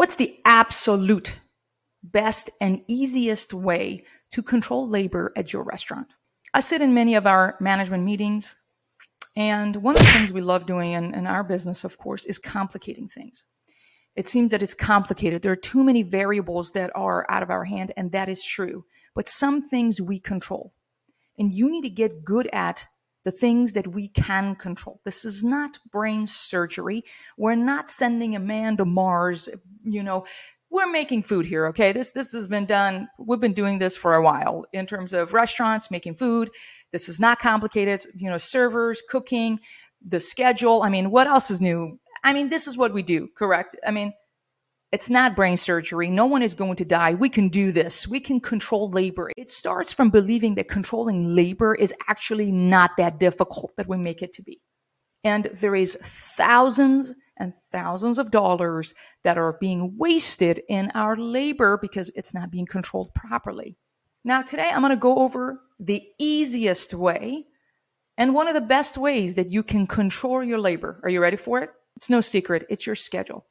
What's the absolute best and easiest way to control labor at your restaurant? I sit in many of our management meetings, and one of the things we love doing in, in our business, of course, is complicating things. It seems that it's complicated. There are too many variables that are out of our hand, and that is true. But some things we control. And you need to get good at the things that we can control. This is not brain surgery. We're not sending a man to Mars, you know, we're making food here, okay? This this has been done. We've been doing this for a while in terms of restaurants making food. This is not complicated, you know, servers, cooking, the schedule. I mean, what else is new? I mean, this is what we do, correct? I mean, it's not brain surgery. No one is going to die. We can do this. We can control labor. It starts from believing that controlling labor is actually not that difficult that we make it to be. And there is thousands and thousands of dollars that are being wasted in our labor because it's not being controlled properly. Now, today I'm going to go over the easiest way and one of the best ways that you can control your labor. Are you ready for it? It's no secret. It's your schedule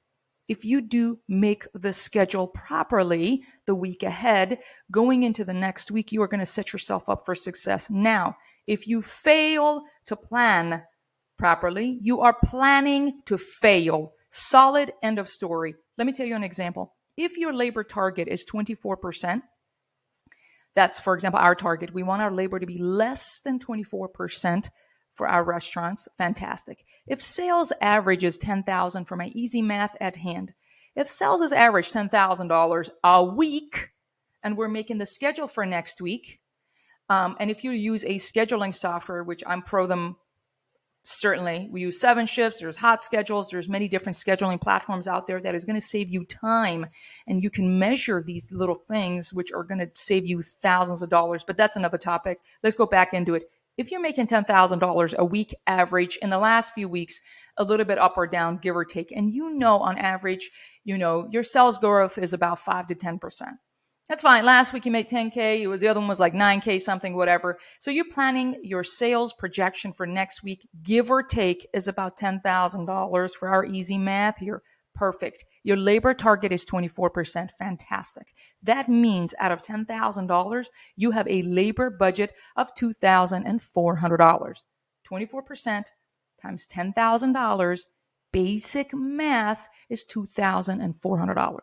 if you do make the schedule properly the week ahead, going into the next week, you are going to set yourself up for success. Now, if you fail to plan properly, you are planning to fail. Solid end of story. Let me tell you an example. If your labor target is 24%, that's, for example, our target. We want our labor to be less than 24% for our restaurants, fantastic. If sales average is 10,000 for my easy math at hand, if sales is average $10,000 a week and we're making the schedule for next week, um, and if you use a scheduling software, which I'm pro them certainly we use 7shifts there's HotSchedules there's many different scheduling platforms out there that is going to save you time and you can measure these little things which are going to save you thousands of dollars but that's another topic let's go back into it if you're making $10,000 a week average in the last few weeks, a little bit up or down, give or take, and you know on average, you know, your sales growth is about 5 to 10%. That's fine. Last week you made 10K. It was the other one was like 9K something, whatever. So you're planning your sales projection for next week, give or take, is about $10,000 for our easy math here. Perfect. Your labor target is 24%. Fantastic. That means out of $10,000, you have a labor budget of $2,400. 24% times $10,000, basic math is $2,400.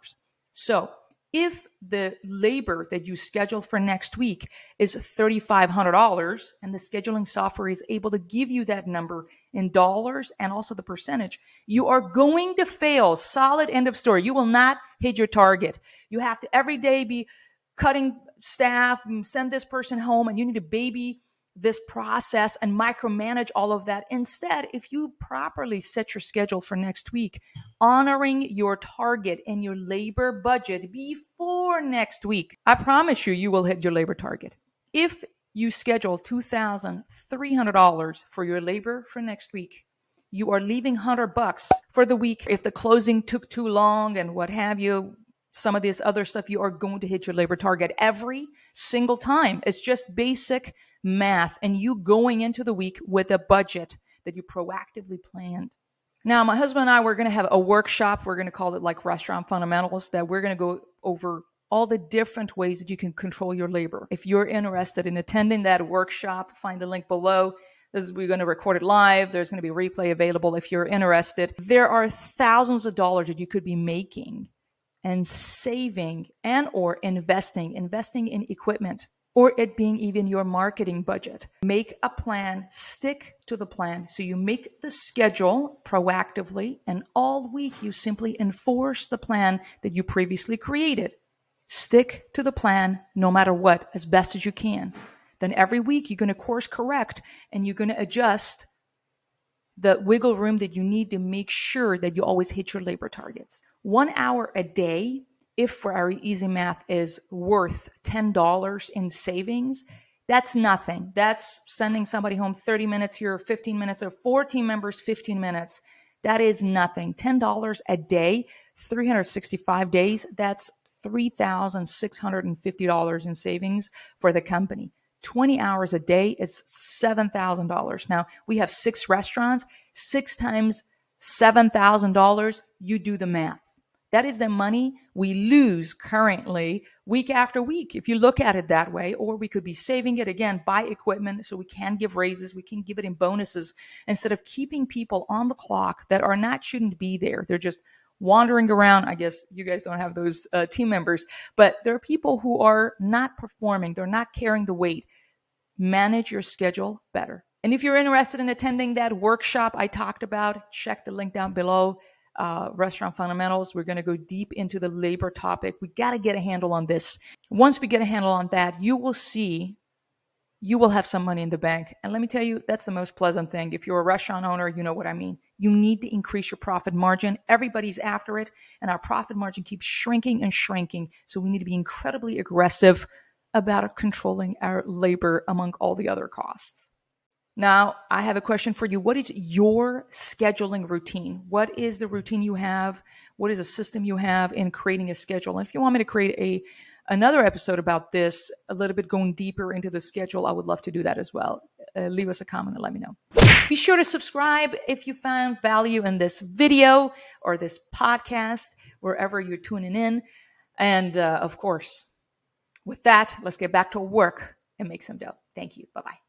So if the labor that you schedule for next week is $3,500 and the scheduling software is able to give you that number in dollars and also the percentage, you are going to fail. Solid end of story. You will not hit your target. You have to every day be cutting staff, and send this person home, and you need to baby this process and micromanage all of that. Instead, if you properly set your schedule for next week, honoring your target and your labor budget before next week, I promise you, you will hit your labor target. If you schedule $2,300 for your labor for next week, you are leaving 100 bucks for the week. If the closing took too long and what have you, some of this other stuff, you are going to hit your labor target every single time. It's just basic math and you going into the week with a budget that you proactively planned. Now, my husband and I, we're going to have a workshop. We're going to call it like restaurant fundamentals that we're going to go over all the different ways that you can control your labor. If you're interested in attending that workshop, find the link below. This, we're going to record it live. There's going to be replay available if you're interested. There are thousands of dollars that you could be making and saving and or investing, investing in equipment or it being even your marketing budget. Make a plan, stick to the plan. So you make the schedule proactively, and all week you simply enforce the plan that you previously created. Stick to the plan no matter what, as best as you can. Then every week you're going to course correct and you're going to adjust the wiggle room that you need to make sure that you always hit your labor targets. One hour a day if our easy math is worth $10 in savings, that's nothing. That's sending somebody home 30 minutes here, 15 minutes, or 14 members, 15 minutes. That is nothing. $10 a day, 365 days, that's $3,650 in savings for the company. 20 hours a day is $7,000. Now, we have six restaurants, six times $7,000. You do the math. That is the money we lose currently week after week, if you look at it that way. Or we could be saving it again, buy equipment so we can give raises, we can give it in bonuses instead of keeping people on the clock that are not, shouldn't be there. They're just wandering around. I guess you guys don't have those uh, team members, but there are people who are not performing, they're not carrying the weight. Manage your schedule better. And if you're interested in attending that workshop I talked about, check the link down below. Uh, restaurant fundamentals. We're going to go deep into the labor topic. We got to get a handle on this. Once we get a handle on that, you will see you will have some money in the bank. And let me tell you, that's the most pleasant thing. If you're a restaurant owner, you know what I mean. You need to increase your profit margin. Everybody's after it, and our profit margin keeps shrinking and shrinking. So we need to be incredibly aggressive about controlling our labor among all the other costs. Now, I have a question for you. What is your scheduling routine? What is the routine you have? What is a system you have in creating a schedule? And if you want me to create a another episode about this, a little bit going deeper into the schedule, I would love to do that as well. Uh, leave us a comment and let me know. Be sure to subscribe if you found value in this video or this podcast, wherever you're tuning in. And uh, of course, with that, let's get back to work and make some dough. Thank you. Bye bye.